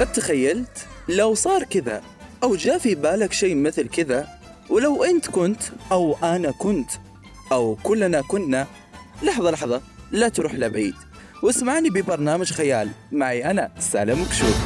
قد تخيلت لو صار كذا أو جاء في بالك شيء مثل كذا ولو أنت كنت أو أنا كنت أو كلنا كنا لحظة لحظة لا تروح لبعيد. واسمعني ببرنامج خيال. معي أنا سالم كشوف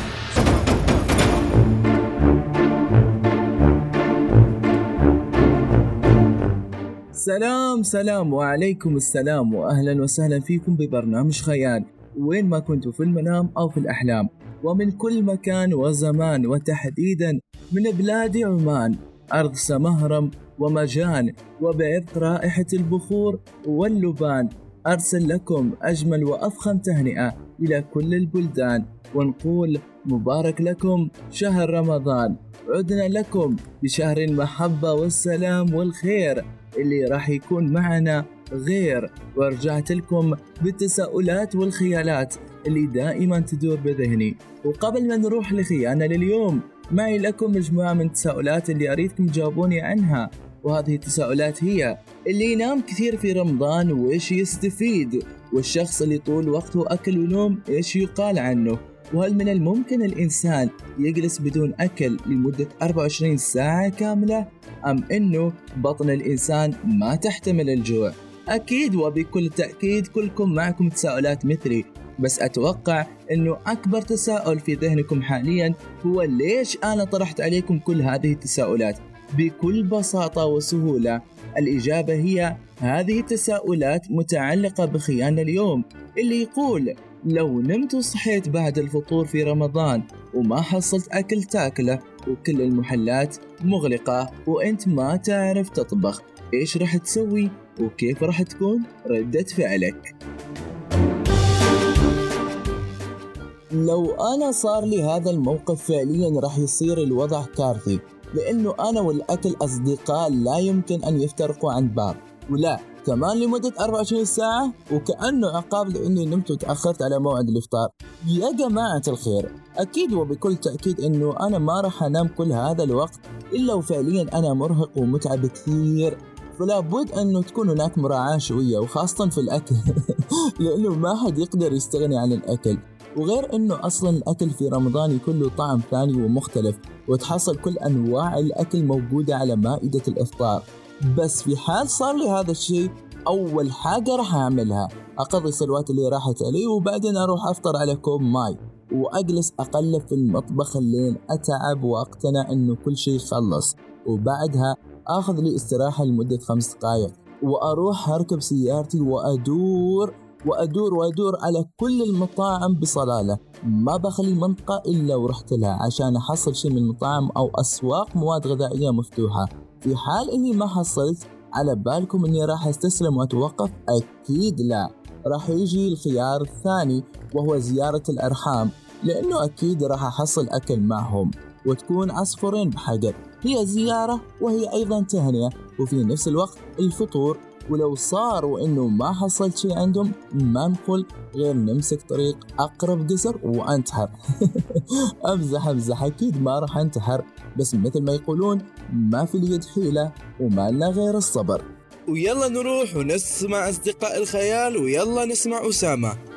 سلام سلام وعليكم السلام واهلا وسهلا فيكم ببرنامج خيال. وين ما كنتوا في المنام أو في الأحلام. ومن كل مكان وزمان وتحديدا من بلاد عمان ارض سمهرم ومجان وبعرق رائحة البخور واللبان. أرسل لكم أجمل وأفخم تهنئة إلى كل البلدان ونقول مبارك لكم شهر رمضان. عدنا لكم بشهر المحبة والسلام والخير اللي راح يكون معنا غير. ورجعت لكم بالتساؤلات والخيالات اللي دائما تدور بذهني. وقبل ما نروح لخيانة لليوم معي لكم مجموعة من التساؤلات اللي أريدكم تجاوبوني عنها. وهذه التساؤلات هي اللي ينام كثير في رمضان وإيش يستفيد؟ والشخص اللي طول وقته أكل ونوم إيش يقال عنه؟ وهل من الممكن الإنسان يجلس بدون أكل لمدة 24 ساعة كاملة؟ أم أنه بطن الإنسان ما تحتمل الجوع؟ أكيد وبكل تأكيد كلكم معكم تساؤلات مثلي بس أتوقع أنه أكبر تساؤل في ذهنكم حاليا هو ليش أنا طرحت عليكم كل هذه التساؤلات؟ بكل بساطة وسهولة. الإجابة هي هذه التساؤلات متعلقة بخيانة اليوم اللي يقول لو نمت وصحيت بعد الفطور في رمضان وما حصلت أكل تاكلة وكل المحلات مغلقة وأنت ما تعرف تطبخ. إيش راح تسوي وكيف راح تكون ردة فعلك. لو أنا صار لي هذا الموقف فعليا راح يصير الوضع كارثي لأنه أنا والأكل أصدقاء لا يمكن أن يفترقوا عن بعض. ولا كمان لمدة 24 ساعة وكأنه عقاب لأني نمت وتأخرت على موعد الإفطار. يا جماعة الخير أكيد وبكل تأكيد أنه أنا ما راح أنام كل هذا الوقت إلا وفعليا أنا مرهق ومتعب كثير. فلا بد أنه تكون هناك مراعاة شوية وخاصة في الأكل. لأنه ما حد يقدر يستغني عن الأكل. وغير أنه أصلا الأكل في رمضان يكون له طعم ثاني ومختلف وتحصل كل أنواع الأكل موجودة على مائدة الإفطار. بس في حال صار لي هذا الشيء أول حاجة راح أعملها. أقضي الصلوات اللي راحت علي وبعدين أروح أفطر على كوب ماي. وأجلس أقلب في المطبخ اللين أتعب وأقتنع أنه كل شيء خلص. وبعدها أخذ لي استراحة لمدة خمس دقائق وأروح أركب سيارتي وأدور وأدور وأدور على كل المطاعم بصلالة. ما بخلي منطقه إلا ورحت لها عشان أحصل شيء من المطاعم أو أسواق مواد غذائية مفتوحة. في حال إني ما حصلت على بالكم إني راح أستسلم وأتوقف؟ أكيد لا. راح يجي الخيار الثاني وهو زيارة الأرحام لأنه أكيد راح أحصل أكل معهم. وتكون عصفورين بحجر. هي زيارة وهي أيضا تهنئة. وفي نفس الوقت الفطور ولو صار وانه ما حصلت شيء عندهم ما نقول غير نمسك طريق أقرب قصر وأنتحر. امزح امزح أكيد ما راح أنتحر. بس مثل ما يقولون ما في اليد حيلة وما لنا غير الصبر. ويلا نروح ونسمع أصدقاء الخيال ويلا نسمع أسامة.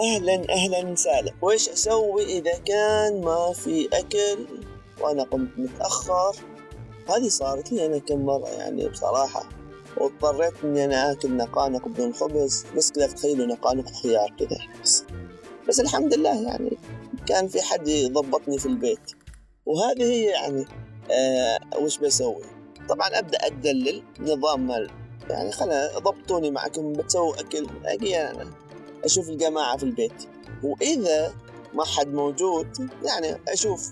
أهلا أهلا سالم وش أسوي إذا كان ما في أكل وأنا قمت متأخر؟ هذه صارت لي أنا كم مرة يعني بصراحة. واضطريت إني أنا آكل نقانق بدون خبز بس كذا تخيلوا نقانق وخيار كذا. بس. بس الحمد لله يعني كان في حد يضبطني في البيت. وهذه هي يعني آه وش بسوي؟ طبعا أبدأ أدلل نظام مال يعني خلا ضبطوني معكم بتسووا أكل أجي أنا. أشوف الجماعة في البيت. وإذا ما حد موجود يعني أشوف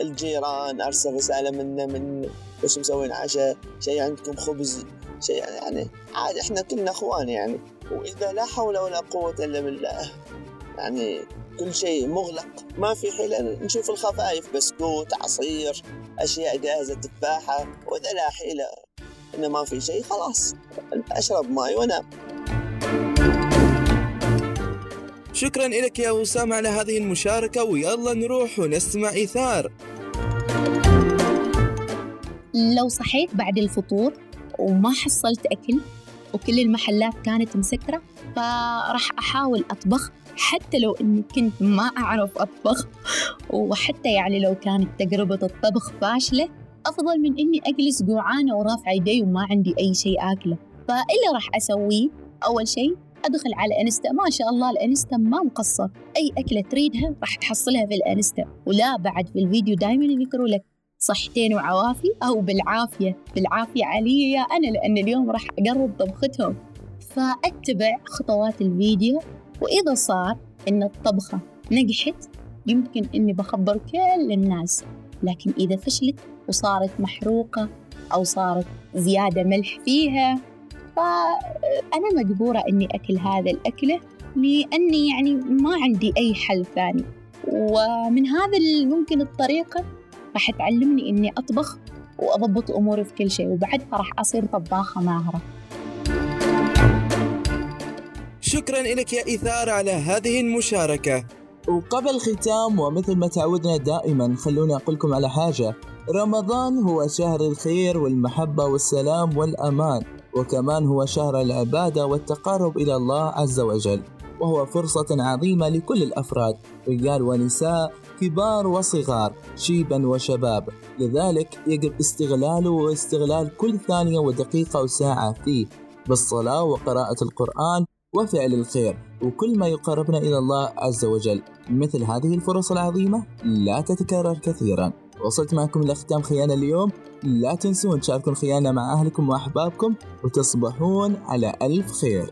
الجيران أرسل رسالة منا من وش مسوين عشاء شيء عندكم خبز شيء يعني عادي إحنا كلنا إخوان يعني. وإذا لا حول ولا قوة إلا بالله يعني كل شيء مغلق. ما في حيلة نشوف الخفايف بسكوت عصير أشياء جاهزة تفاحة وإذا لا حيلة إنه ما في شيء خلاص أشرب ماي وأنام. شكرا لك يا وسام على هذه المشاركة ويلا نروح ونسمع إيثار. لو صحيت بعد الفطور وما حصلت أكل وكل المحلات كانت مسكرة فراح أحاول أطبخ حتى لو إني كنت ما أعرف أطبخ. وحتى يعني لو كانت تجربة الطبخ فاشلة أفضل من إني أجلس جوعانة ورافعة يدي وما عندي أي شيء آكله. فاللي راح أسويه أول شيء أدخل على انستا ما شاء الله الإنستا ما مقصر. أي أكلة تريدها راح تحصلها في الإنستا. ولا بعد في الفيديو دائما يذكروا لك صحتين وعوافي أو بالعافية. بالعافية علي يا أنا لأن اليوم راح أقرب طبختهم. فأتبع خطوات الفيديو. وإذا صار إن الطبخة نجحت يمكن إني بخبر كل الناس. لكن إذا فشلت وصارت محروقة أو صارت زيادة ملح فيها فأنا مجبورة إني أكل هذا الأكلة لأني يعني ما عندي أي حل ثاني. ومن هذا ممكن الطريقة راح تعلمني إني أطبخ وأضبط أموري في كل شيء وبعدها راح أصير طباخة ماهرة. شكرا لك يا إثار على هذه المشاركة. وقبل ختام ومثل ما تعودنا دائما خلوني أقول لكم على حاجة. رمضان هو شهر الخير والمحبة والسلام والأمان. وكمان هو شهر العبادة والتقرب إلى الله عز وجل وهو فرصة عظيمة لكل الأفراد رجال ونساء كبار وصغار شيبا وشباب. لذلك يجب استغلاله واستغلال كل ثانية ودقيقة وساعة فيه بالصلاة وقراءة القرآن وفعل الخير وكل ما يقربنا إلى الله عز وجل. مثل هذه الفرص العظيمة لا تتكرر كثيرا. وصلت معكم لختام خيانة اليوم. لا تنسون تشاركون خيانة مع أهلكم وأحبابكم وتصبحون على ألف خير.